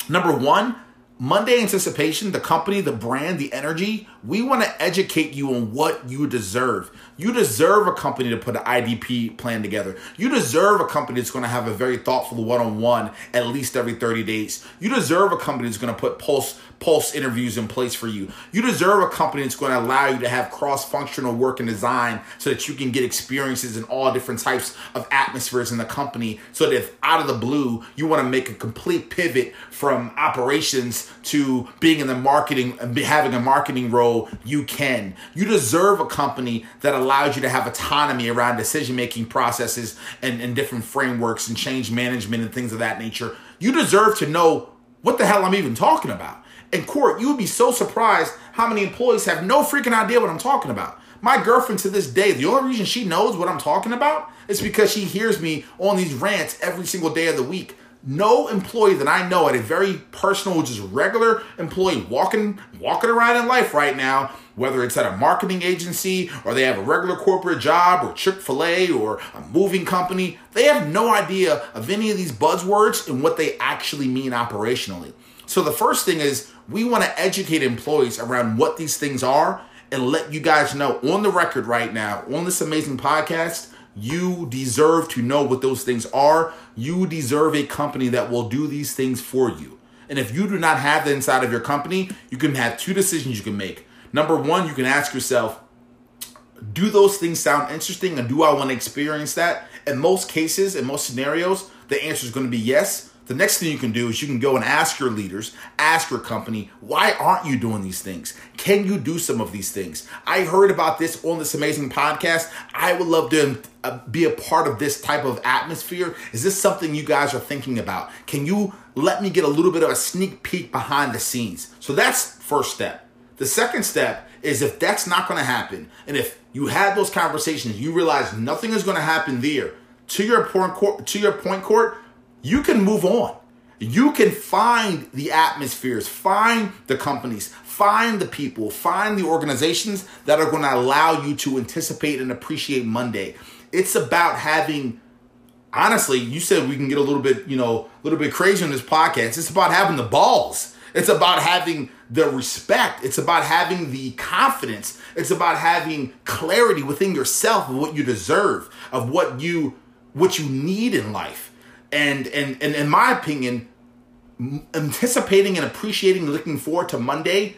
[SPEAKER 1] number one, Monday Anticipation, the company, the brand, the energy, we want to educate you on what you deserve. You deserve a company to put an IDP plan together. You deserve a company that's going to have a very thoughtful one on one at least every 30 days. You deserve a company that's going to put pulse pulse interviews in place for you. You deserve a company that's going to allow you to have cross functional work and design so that you can get experiences in all different types of atmospheres in the company. So that if out of the blue you want to make a complete pivot from operations to being in the marketing and having a marketing role, you can. You deserve a company that allows you to have autonomy around decision making processes and, and different frameworks and change management and things of that nature. You deserve to know what the hell I'm even talking about in court, you would be so surprised how many employees have no freaking idea what I'm talking about. My girlfriend to this day, the only reason she knows what I'm talking about is because she hears me on these rants every single day of the week. No employee that I know at a very personal, just regular employee walking walking around in life right now, whether it's at a marketing agency or they have a regular corporate job or Chick-fil-A or a moving company, they have no idea of any of these buzzwords and what they actually mean operationally. So the first thing is we want to educate employees around what these things are and let you guys know on the record right now on this amazing podcast you deserve to know what those things are. You deserve a company that will do these things for you. And if you do not have that inside of your company, you can have two decisions you can make. Number one, you can ask yourself, do those things sound interesting and do I want to experience that? In most cases, in most scenarios, the answer is going to be yes the next thing you can do is you can go and ask your leaders, ask your company, why aren't you doing these things? Can you do some of these things? I heard about this on this amazing podcast. I would love to uh, be a part of this type of atmosphere. Is this something you guys are thinking about? Can you let me get a little bit of a sneak peek behind the scenes? So that's first step. The second step is if that's not going to happen, and if you had those conversations, you realize nothing is going to happen there. To your point, court, to your point, court, you can move on. You can find the atmospheres, find the companies, find the people, find the organizations that are going to allow you to anticipate and appreciate Monday. It's about having honestly, you said we can get a little bit, you know, a little bit crazy on this podcast. It's about having the balls. It's about having the respect. It's about having the confidence. It's about having clarity within yourself of what you deserve, of what you what you need in life. And and and in my opinion, anticipating and appreciating looking forward to Monday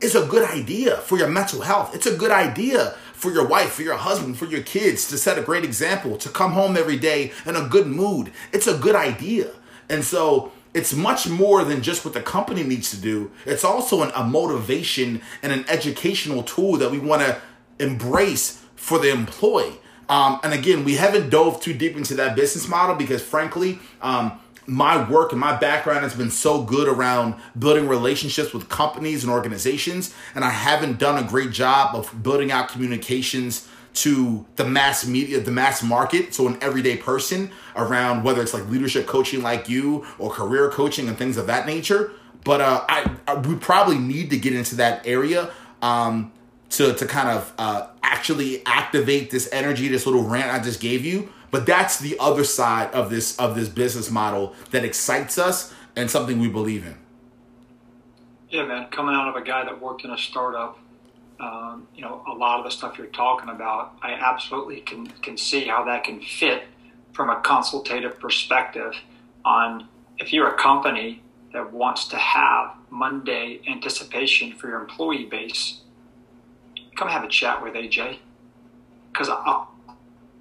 [SPEAKER 1] is a good idea for your mental health. It's a good idea for your wife, for your husband, for your kids to set a great example, to come home every day in a good mood. It's a good idea. And so it's much more than just what the company needs to do. It's also an, a motivation and an educational tool that we want to embrace for the employee. Um, and again, we haven't dove too deep into that business model because, frankly, um, my work and my background has been so good around building relationships with companies and organizations, and I haven't done a great job of building out communications to the mass media, the mass market, so an everyday person around whether it's like leadership coaching like you or career coaching and things of that nature. But uh, I, I we probably need to get into that area um, to to kind of uh, actually activate this energy, this little rant I just gave you. But that's the other side of this of this business model that excites us and something we believe in.
[SPEAKER 2] Yeah, man. Coming out of a guy that worked in a startup um, you know, a lot of the stuff you're talking about, I absolutely can can see how that can fit from a consultative perspective on if you're a company that wants to have Monday anticipation for your employee base, come have a chat with AJ. Because a,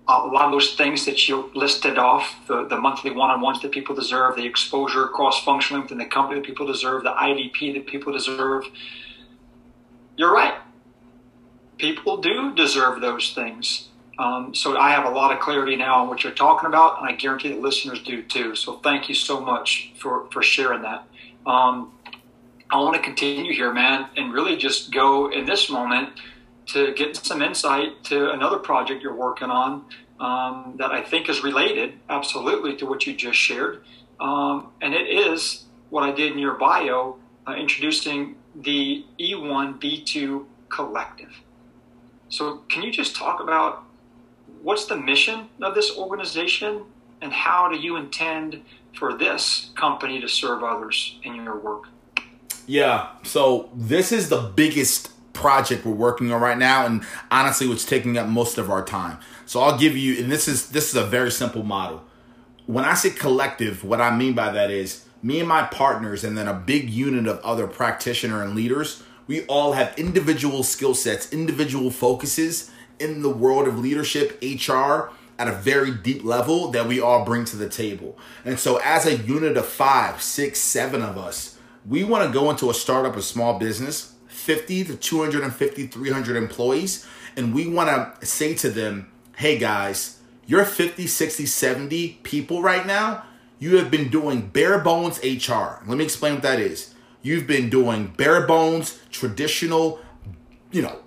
[SPEAKER 2] lot of those things that you listed off, the, the monthly one-on-ones that people deserve, the exposure cross-functionally within the company that people deserve, the IDP that people deserve, you're right people do deserve those things. Um, so I have a lot of clarity now on what you're talking about, and I guarantee the listeners do too. So thank you so much for, for sharing that. Um, I want to continue here, man, and really just go in this moment to get some insight to another project you're working on um, that I think is related absolutely to what you just shared. Um, and it is what I did in your bio, uh, introducing the E1B2 collective. So, can you just talk about what's the mission of this organization and how do you intend for this company to serve others in your work?
[SPEAKER 1] Yeah, so this is the biggest project we're working on right now and honestly what's taking up most of our time. So I'll give you and this is this is a very simple model. When I say collective, what I mean by that is me and my partners and then a big unit of other practitioner and leaders we all have individual skill sets, individual focuses in the world of leadership, HR, at a very deep level that we all bring to the table. And so, as a unit of five, six, seven of us, we want to go into a startup, a small business, 50 to 250, 300 employees, and we want to say to them, hey guys, you're 50, 60, 70 people right now. You have been doing bare bones HR. Let me explain what that is. You've been doing bare bones, traditional, you know,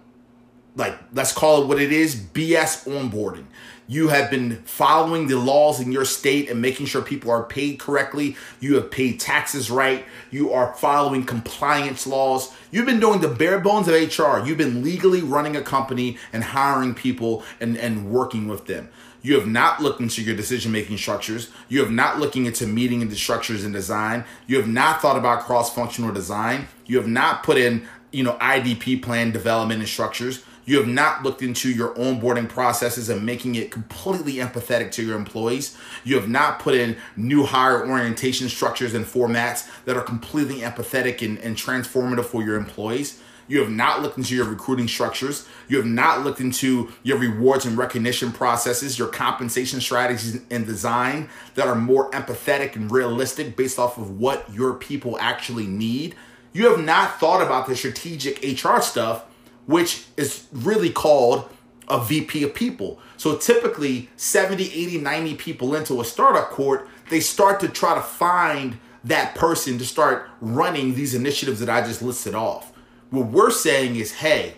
[SPEAKER 1] like let's call it what it is BS onboarding. You have been following the laws in your state and making sure people are paid correctly. You have paid taxes right. You are following compliance laws. You've been doing the bare bones of HR. You've been legally running a company and hiring people and, and working with them. You have not looked into your decision making structures. You have not looking into meeting the structures and design. You have not thought about cross functional design. You have not put in, you know, IDP plan development and structures. You have not looked into your onboarding processes and making it completely empathetic to your employees. You have not put in new hire orientation structures and formats that are completely empathetic and, and transformative for your employees. You have not looked into your recruiting structures. You have not looked into your rewards and recognition processes, your compensation strategies and design that are more empathetic and realistic based off of what your people actually need. You have not thought about the strategic HR stuff, which is really called a VP of people. So typically 70, 80, 90 people into a startup court, they start to try to find that person to start running these initiatives that I just listed off. What we're saying is, hey,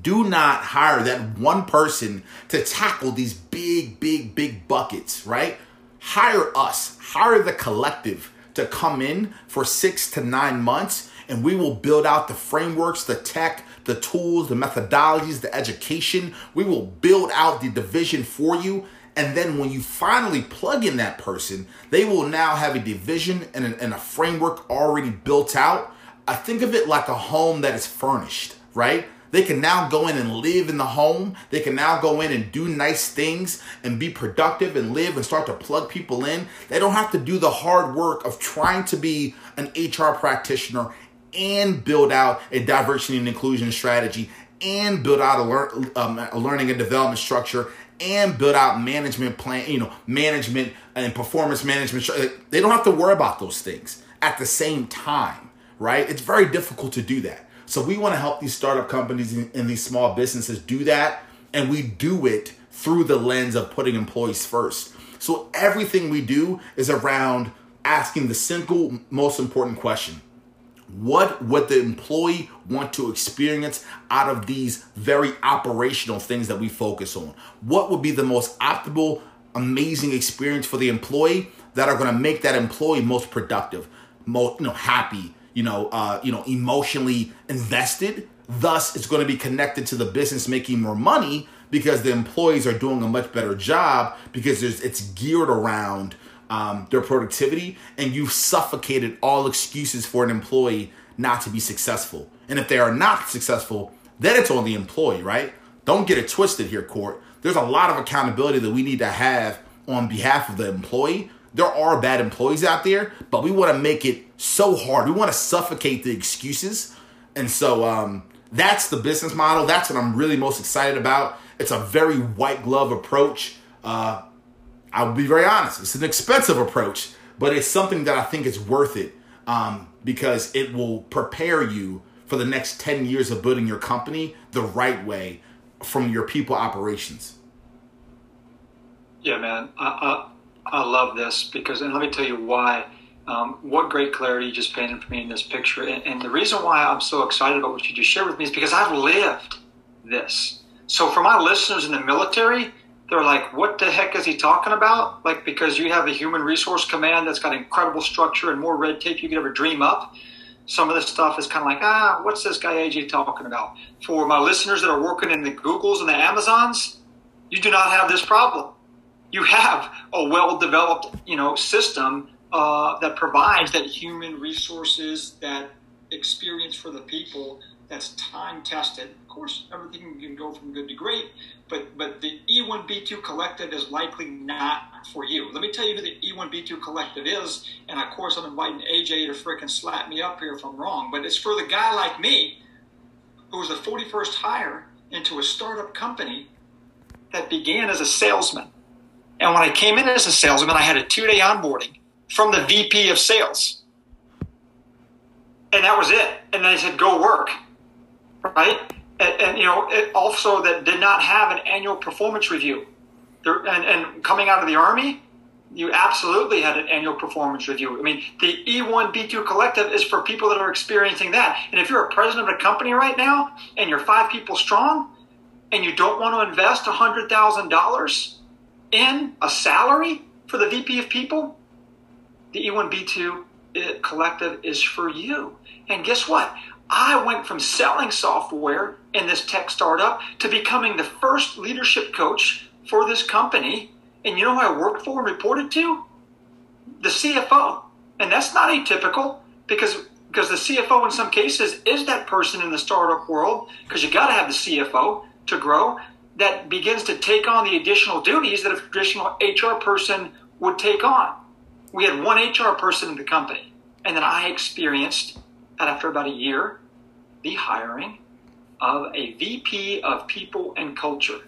[SPEAKER 1] do not hire that one person to tackle these big, big, big buckets, right? Hire us, hire the collective to come in for six to nine months, and we will build out the frameworks, the tech, the tools, the methodologies, the education. We will build out the division for you. And then when you finally plug in that person, they will now have a division and a, and a framework already built out. I think of it like a home that is furnished, right? They can now go in and live in the home. They can now go in and do nice things and be productive and live and start to plug people in. They don't have to do the hard work of trying to be an HR practitioner and build out a diversity and inclusion strategy and build out a, lear- um, a learning and development structure and build out management plan, you know, management and performance management. They don't have to worry about those things at the same time, right? It's very difficult to do that. So we want to help these startup companies and these small businesses do that. And we do it through the lens of putting employees first. So everything we do is around asking the single most important question what would the employee want to experience out of these very operational things that we focus on? What would be the most optimal, amazing experience for the employee that are going to make that employee most productive, most you know happy, you know, uh, you know, emotionally invested. Thus, it's going to be connected to the business making more money because the employees are doing a much better job because it's geared around um, their productivity, and you've suffocated all excuses for an employee not to be successful. And if they are not successful, then it's on the employee, right? Don't get it twisted here, court. There's a lot of accountability that we need to have on behalf of the employee. There are bad employees out there, but we want to make it so hard. We want to suffocate the excuses. And so um, that's the business model. That's what I'm really most excited about. It's a very white glove approach. Uh, I'll be very honest. It's an expensive approach, but it's something that I think is worth it um, because it will prepare you for the next 10 years of building your company the right way from your people operations.
[SPEAKER 2] Yeah, man. I, I, I love this because, and let me tell you why. Um, what great clarity you just painted for me in this picture. And, and the reason why I'm so excited about what you just shared with me is because I've lived this. So, for my listeners in the military, they're like, what the heck is he talking about? Like, because you have a human resource command that's got incredible structure and more red tape you could ever dream up. Some of this stuff is kind of like, ah, what's this guy AJ talking about? For my listeners that are working in the Googles and the Amazons, you do not have this problem. You have a well-developed, you know, system uh, that provides that human resources, that experience for the people that's time tested. Of course, everything can go from good to great, but but the E1B2 collective is likely not for you. Let me tell you who the E1B2 collective is, and of course I'm inviting AJ to fricking slap me up here if I'm wrong, but it's for the guy like me who was a 41st hire into a startup company that began as a salesman. And when I came in as a salesman, I had a two-day onboarding from the VP of sales. And that was it. And then I said, go work right? And, and you know, also that did not have an annual performance review. There, and, and coming out of the Army, you absolutely had an annual performance review. I mean, the E1 B2 collective is for people that are experiencing that. And if you're a president of a company right now and you're five people strong and you don't want to invest $100,000 in a salary for the VP of people, the E1 B2 eh, collective is for you. And guess what? I went from selling software in this tech startup to becoming the first leadership coach for this company. And you know who I worked for and reported to? The CFO. And that's not atypical because because the CFO in some cases is that person in the startup world because you got to have the CFO to grow that begins to take on the additional duties that a traditional HR person would take on. We had one HR person in the company, and then I experienced that after about a year, the hiring of a VP of People and Culture.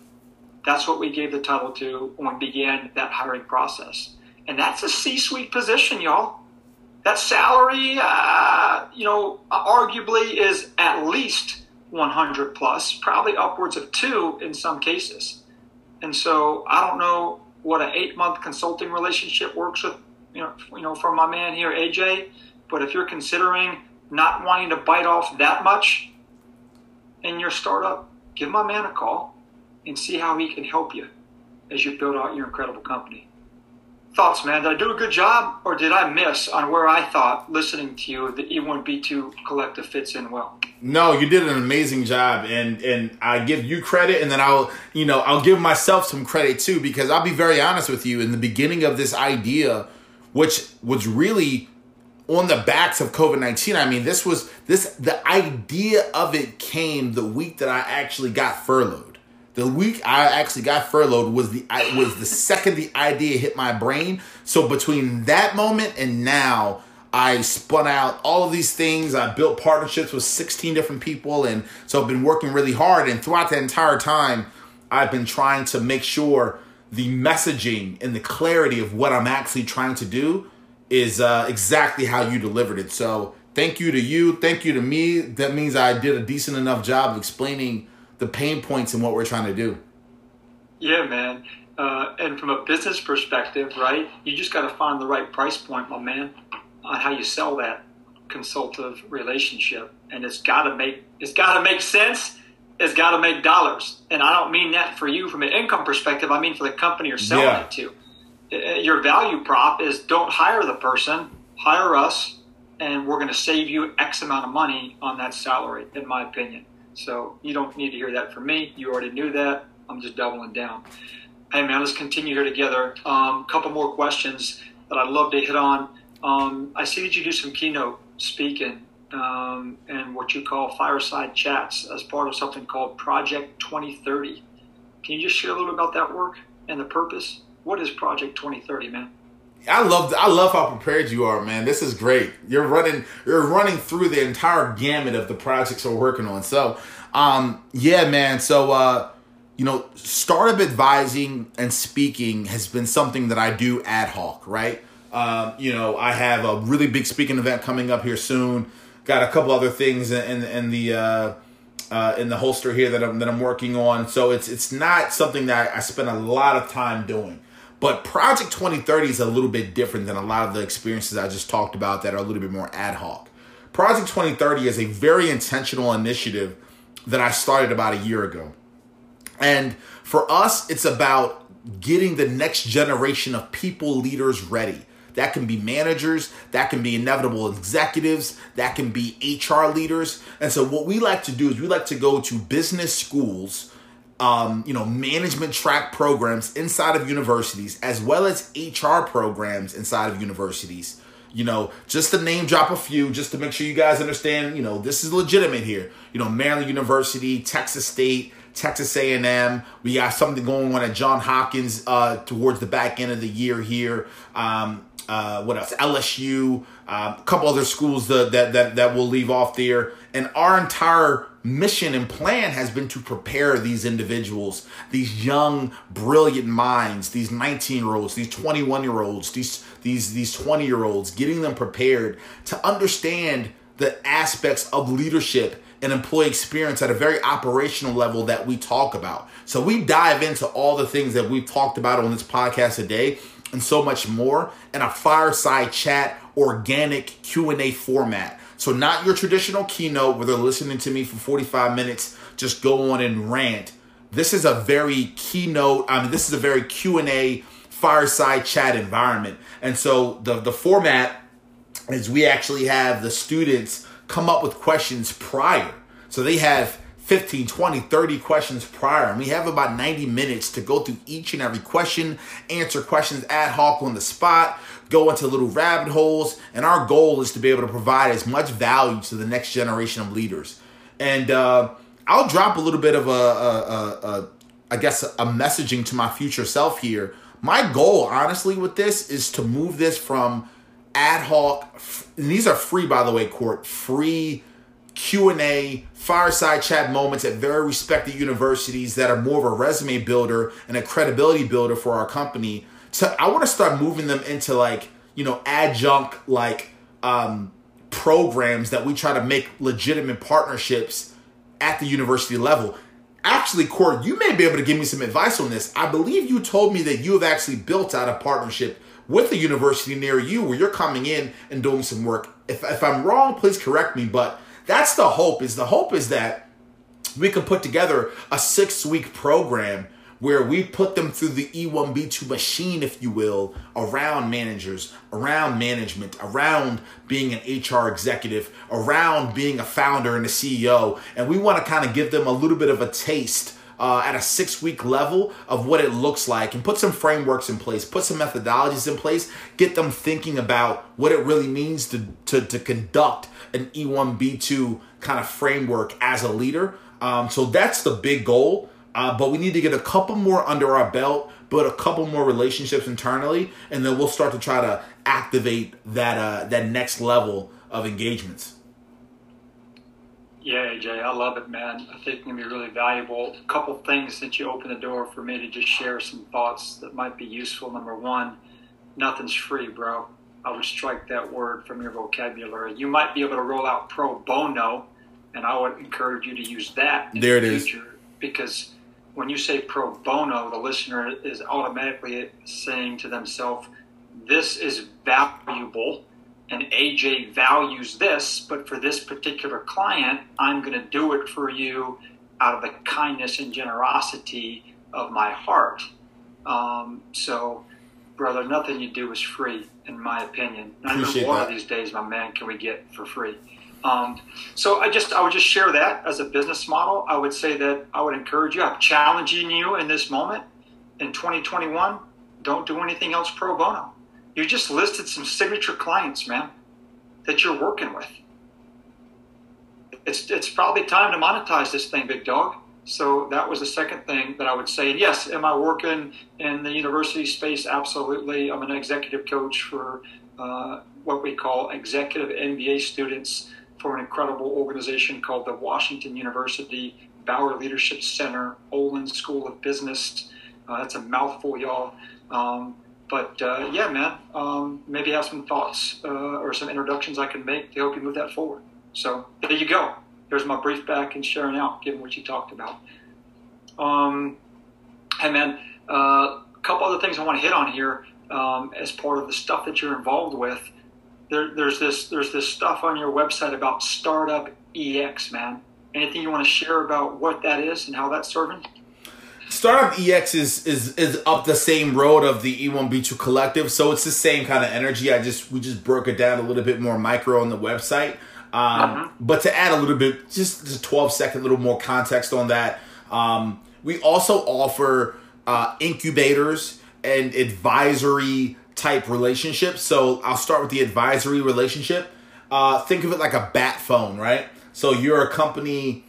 [SPEAKER 2] That's what we gave the title to when we began that hiring process. And that's a C suite position, y'all. That salary, uh, you know, arguably is at least 100 plus, probably upwards of two in some cases. And so I don't know what an eight month consulting relationship works with, you know, you know, from my man here, AJ. But if you're considering not wanting to bite off that much in your startup, give my man a call and see how he can help you as you build out your incredible company. Thoughts, man? Did I do a good job or did I miss on where I thought listening to you the E1B2 collective fits in well?
[SPEAKER 1] No, you did an amazing job and and I give you credit and then I'll, you know, I'll give myself some credit too because I'll be very honest with you in the beginning of this idea which was really on the backs of COVID nineteen. I mean, this was this the idea of it came the week that I actually got furloughed. The week I actually got furloughed was the I, was the second the idea hit my brain. So between that moment and now, I spun out all of these things. I built partnerships with 16 different people, and so I've been working really hard. And throughout that entire time, I've been trying to make sure the messaging and the clarity of what I'm actually trying to do is uh, exactly how you delivered it. So thank you to you. Thank you to me. That means I did a decent enough job of explaining the pain points and what we're trying to do.
[SPEAKER 2] Yeah, man. Uh, and from a business perspective, right, you just got to find the right price point, my man, on how you sell that consultative relationship. And it's got to make it's got to make sense. It's got to make dollars. And I don't mean that for you from an income perspective. I mean for the company you're selling yeah. it to. Your value prop is don't hire the person, hire us, and we're going to save you X amount of money on that salary, in my opinion. So you don't need to hear that from me. You already knew that. I'm just doubling down. Hey man, let's continue here together. A um, couple more questions that I'd love to hit on. Um, I see that you do some keynote speaking um, and what you call fireside chats as part of something called Project 2030. Can you just share a little bit about that work and the purpose? What is Project 2030, man?
[SPEAKER 1] I love I love how prepared you are, man. This is great. You're running you're running through the entire gamut of the projects we're working on. So, um, yeah, man. So, uh, you know, startup advising and speaking has been something that I do ad hoc, right? Um, you know, I have a really big speaking event coming up here soon. Got a couple other things in, in, in the uh, uh, in the holster here that I'm that I'm working on. So it's it's not something that I spend a lot of time doing. But Project 2030 is a little bit different than a lot of the experiences I just talked about that are a little bit more ad hoc. Project 2030 is a very intentional initiative that I started about a year ago. And for us, it's about getting the next generation of people leaders ready. That can be managers, that can be inevitable executives, that can be HR leaders. And so, what we like to do is we like to go to business schools um, you know, management track programs inside of universities, as well as HR programs inside of universities. You know, just to name drop a few, just to make sure you guys understand. You know, this is legitimate here. You know, Maryland University, Texas State, Texas A&M. We got something going on at John Hopkins uh, towards the back end of the year here. Um, uh, what else? LSU, uh, a couple other schools that, that that that will leave off there, and our entire mission and plan has been to prepare these individuals, these young, brilliant minds, these 19 year olds, these 21 year olds, these, these, these 20 year olds, getting them prepared to understand the aspects of leadership and employee experience at a very operational level that we talk about. So we dive into all the things that we've talked about on this podcast today and so much more in a fireside chat organic Q&A format so not your traditional keynote where they're listening to me for 45 minutes, just go on and rant. This is a very keynote, I mean this is a very Q&A fireside chat environment. And so the the format is we actually have the students come up with questions prior. So they have 15, 20, 30 questions prior. And we have about 90 minutes to go through each and every question, answer questions ad hoc on the spot, go into little rabbit holes. And our goal is to be able to provide as much value to the next generation of leaders. And uh, I'll drop a little bit of a, a, a, a I guess, a messaging to my future self here. My goal, honestly, with this is to move this from ad hoc, and these are free, by the way, court, free Q&A, fireside chat moments at very respected universities that are more of a resume builder and a credibility builder for our company. So I want to start moving them into like, you know, adjunct like um, programs that we try to make legitimate partnerships at the university level. Actually, Court, you may be able to give me some advice on this. I believe you told me that you have actually built out a partnership with a university near you where you're coming in and doing some work. If, if I'm wrong, please correct me, but that's the hope is the hope is that we can put together a six week program where we put them through the E1B2 machine, if you will, around managers, around management, around being an HR executive, around being a founder and a CEO. And we want to kind of give them a little bit of a taste uh, at a six week level of what it looks like and put some frameworks in place, put some methodologies in place, get them thinking about what it really means to, to, to conduct an E1B2 kind of framework as a leader. Um, so that's the big goal. Uh, but we need to get a couple more under our belt, build a couple more relationships internally, and then we'll start to try to activate that uh, that next level of engagements.
[SPEAKER 2] Yeah, AJ, I love it, man. I think it's gonna be really valuable. A couple things that you open the door for me to just share some thoughts that might be useful. Number one, nothing's free, bro. I would strike that word from your vocabulary. You might be able to roll out pro bono, and I would encourage you to use that.
[SPEAKER 1] there the it is.
[SPEAKER 2] Because when you say pro bono, the listener is automatically saying to themselves, "This is valuable." and AJ values this, but for this particular client, I'm going to do it for you out of the kindness and generosity of my heart. Um, so, brother, nothing you do is free, in my opinion. Not even one of these days, my man, can we get for free. Um, so I just I would just share that as a business model. I would say that I would encourage you. I'm challenging you in this moment in 2021. Don't do anything else pro bono you just listed some signature clients, man, that you're working with. It's, it's probably time to monetize this thing, big dog. So that was the second thing that I would say. And yes, am I working in the university space? Absolutely. I'm an executive coach for uh, what we call executive MBA students for an incredible organization called the Washington University Bauer Leadership Center, Olin School of Business. Uh, that's a mouthful, y'all. Um, but uh, yeah, man, um, maybe have some thoughts uh, or some introductions I can make to help you move that forward. So there you go. There's my brief back and sharing out, given what you talked about. Um, hey, man, uh, a couple other things I want to hit on here um, as part of the stuff that you're involved with. There, there's this there's this stuff on your website about Startup EX, man. Anything you want to share about what that is and how that's serving?
[SPEAKER 1] Startup EX is is is up the same road of the E1B2 collective, so it's the same kind of energy. I just we just broke it down a little bit more micro on the website. Um, uh-huh. But to add a little bit, just just 12 second little more context on that, um, we also offer uh, incubators and advisory type relationship. So I'll start with the advisory relationship. Uh, think of it like a bat phone, right? So you're a company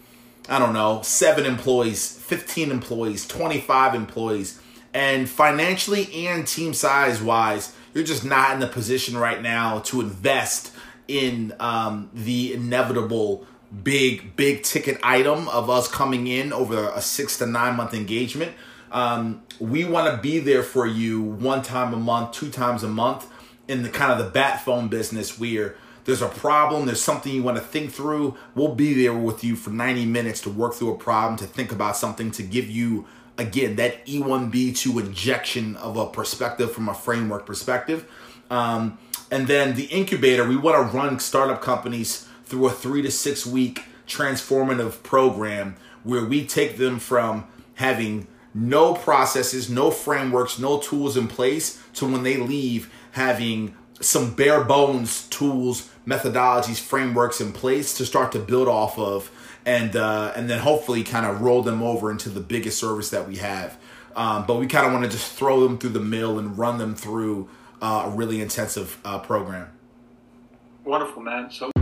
[SPEAKER 1] I don't know, seven employees, 15 employees, 25 employees, and financially and team size wise, you're just not in the position right now to invest in um, the inevitable big, big ticket item of us coming in over a six to nine month engagement. Um, we want to be there for you one time a month, two times a month in the kind of the bat phone business where there's a problem, there's something you want to think through, we'll be there with you for 90 minutes to work through a problem, to think about something, to give you, again, that E1B2 injection of a perspective from a framework perspective. Um, and then the incubator, we want to run startup companies through a three to six week transformative program where we take them from having no processes, no frameworks, no tools in place to when they leave having some bare bones tools, methodologies, frameworks in place to start to build off of, and uh, and then hopefully kind of roll them over into the biggest service that we have. Um, but we kind of want to just throw them through the mill and run them through uh, a really intensive uh, program.
[SPEAKER 2] Wonderful, man. So.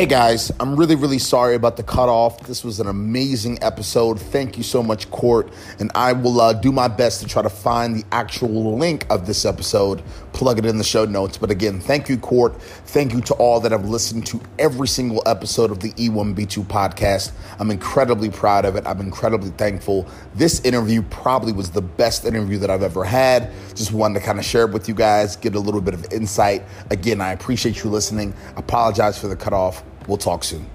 [SPEAKER 3] Hey guys, I'm really, really sorry about the cutoff. This was an amazing episode. Thank you so much, Court. And I will uh, do my best to try to find the actual link of this episode
[SPEAKER 1] plug it in the show notes. But again, thank you, Court. Thank you to all that have listened to every single episode of the E1B2 podcast. I'm incredibly proud of it. I'm incredibly thankful. This interview probably was the best interview that I've ever had. Just wanted to kind of share it with you guys, get a little bit of insight. Again, I appreciate you listening. Apologize for the cutoff. We'll talk soon.